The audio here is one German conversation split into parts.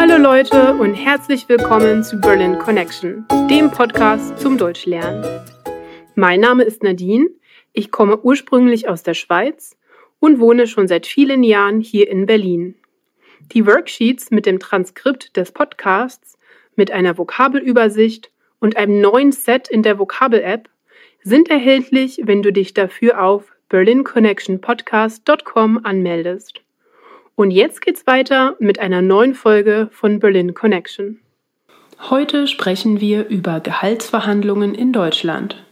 Hallo Leute und herzlich willkommen zu Berlin Connection, dem Podcast zum Deutschlernen. Mein Name ist Nadine, ich komme ursprünglich aus der Schweiz und wohne schon seit vielen Jahren hier in Berlin. Die Worksheets mit dem Transkript des Podcasts, mit einer Vokabelübersicht und einem neuen Set in der Vokabel-App sind erhältlich, wenn du dich dafür auf berlinconnectionpodcast.com anmeldest. Und jetzt geht's weiter mit einer neuen Folge von Berlin Connection. Heute sprechen wir über Gehaltsverhandlungen in Deutschland.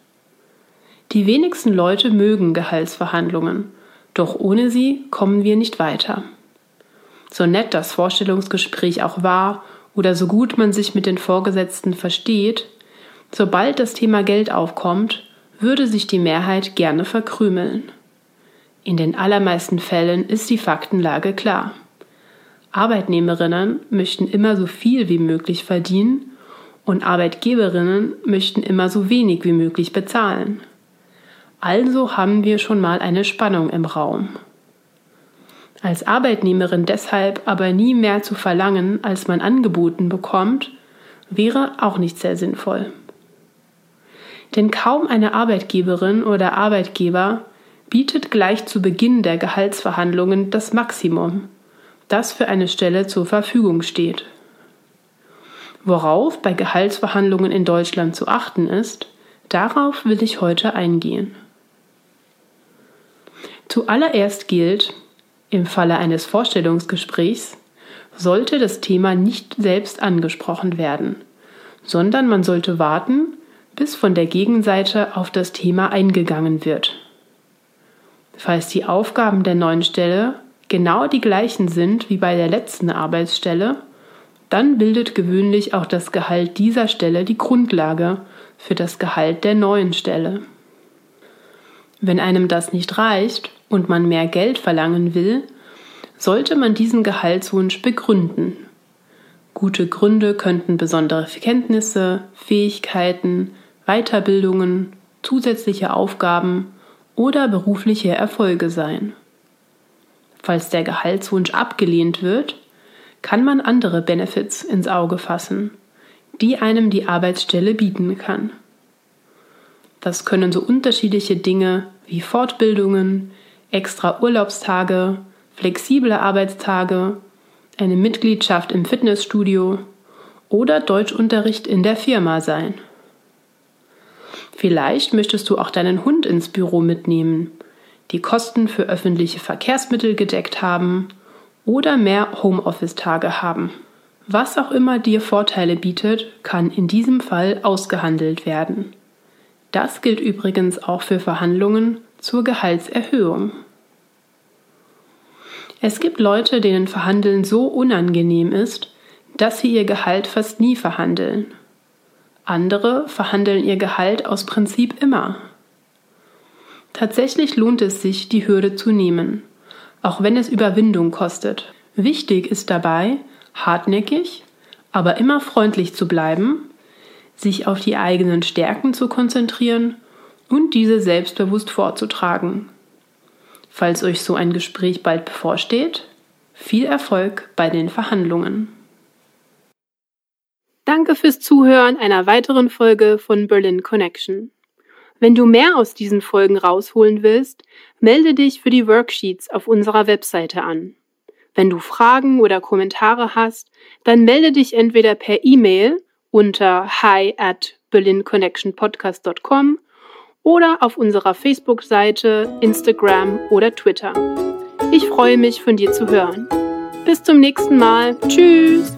Die wenigsten Leute mögen Gehaltsverhandlungen, doch ohne sie kommen wir nicht weiter. So nett das Vorstellungsgespräch auch war oder so gut man sich mit den Vorgesetzten versteht, sobald das Thema Geld aufkommt, würde sich die Mehrheit gerne verkrümeln. In den allermeisten Fällen ist die Faktenlage klar. Arbeitnehmerinnen möchten immer so viel wie möglich verdienen und Arbeitgeberinnen möchten immer so wenig wie möglich bezahlen. Also haben wir schon mal eine Spannung im Raum. Als Arbeitnehmerin deshalb aber nie mehr zu verlangen, als man angeboten bekommt, wäre auch nicht sehr sinnvoll. Denn kaum eine Arbeitgeberin oder Arbeitgeber bietet gleich zu Beginn der Gehaltsverhandlungen das Maximum, das für eine Stelle zur Verfügung steht. Worauf bei Gehaltsverhandlungen in Deutschland zu achten ist, darauf will ich heute eingehen. Zuallererst gilt, im Falle eines Vorstellungsgesprächs sollte das Thema nicht selbst angesprochen werden, sondern man sollte warten, bis von der Gegenseite auf das Thema eingegangen wird. Falls die Aufgaben der neuen Stelle genau die gleichen sind wie bei der letzten Arbeitsstelle, dann bildet gewöhnlich auch das Gehalt dieser Stelle die Grundlage für das Gehalt der neuen Stelle. Wenn einem das nicht reicht und man mehr Geld verlangen will, sollte man diesen Gehaltswunsch begründen. Gute Gründe könnten besondere Kenntnisse, Fähigkeiten, Weiterbildungen, zusätzliche Aufgaben oder berufliche Erfolge sein. Falls der Gehaltswunsch abgelehnt wird, kann man andere Benefits ins Auge fassen, die einem die Arbeitsstelle bieten kann. Das können so unterschiedliche Dinge wie Fortbildungen, extra Urlaubstage, flexible Arbeitstage, eine Mitgliedschaft im Fitnessstudio oder Deutschunterricht in der Firma sein. Vielleicht möchtest du auch deinen Hund ins Büro mitnehmen, die Kosten für öffentliche Verkehrsmittel gedeckt haben oder mehr Homeoffice-Tage haben. Was auch immer dir Vorteile bietet, kann in diesem Fall ausgehandelt werden. Das gilt übrigens auch für Verhandlungen zur Gehaltserhöhung. Es gibt Leute, denen Verhandeln so unangenehm ist, dass sie ihr Gehalt fast nie verhandeln. Andere verhandeln ihr Gehalt aus Prinzip immer. Tatsächlich lohnt es sich, die Hürde zu nehmen, auch wenn es Überwindung kostet. Wichtig ist dabei, hartnäckig, aber immer freundlich zu bleiben, sich auf die eigenen Stärken zu konzentrieren und diese selbstbewusst vorzutragen. Falls euch so ein Gespräch bald bevorsteht, viel Erfolg bei den Verhandlungen. Danke fürs Zuhören einer weiteren Folge von Berlin Connection. Wenn du mehr aus diesen Folgen rausholen willst, melde dich für die Worksheets auf unserer Webseite an. Wenn du Fragen oder Kommentare hast, dann melde dich entweder per E-Mail unter hi at berlinconnectionpodcast.com oder auf unserer Facebook-Seite, Instagram oder Twitter. Ich freue mich, von dir zu hören. Bis zum nächsten Mal. Tschüss!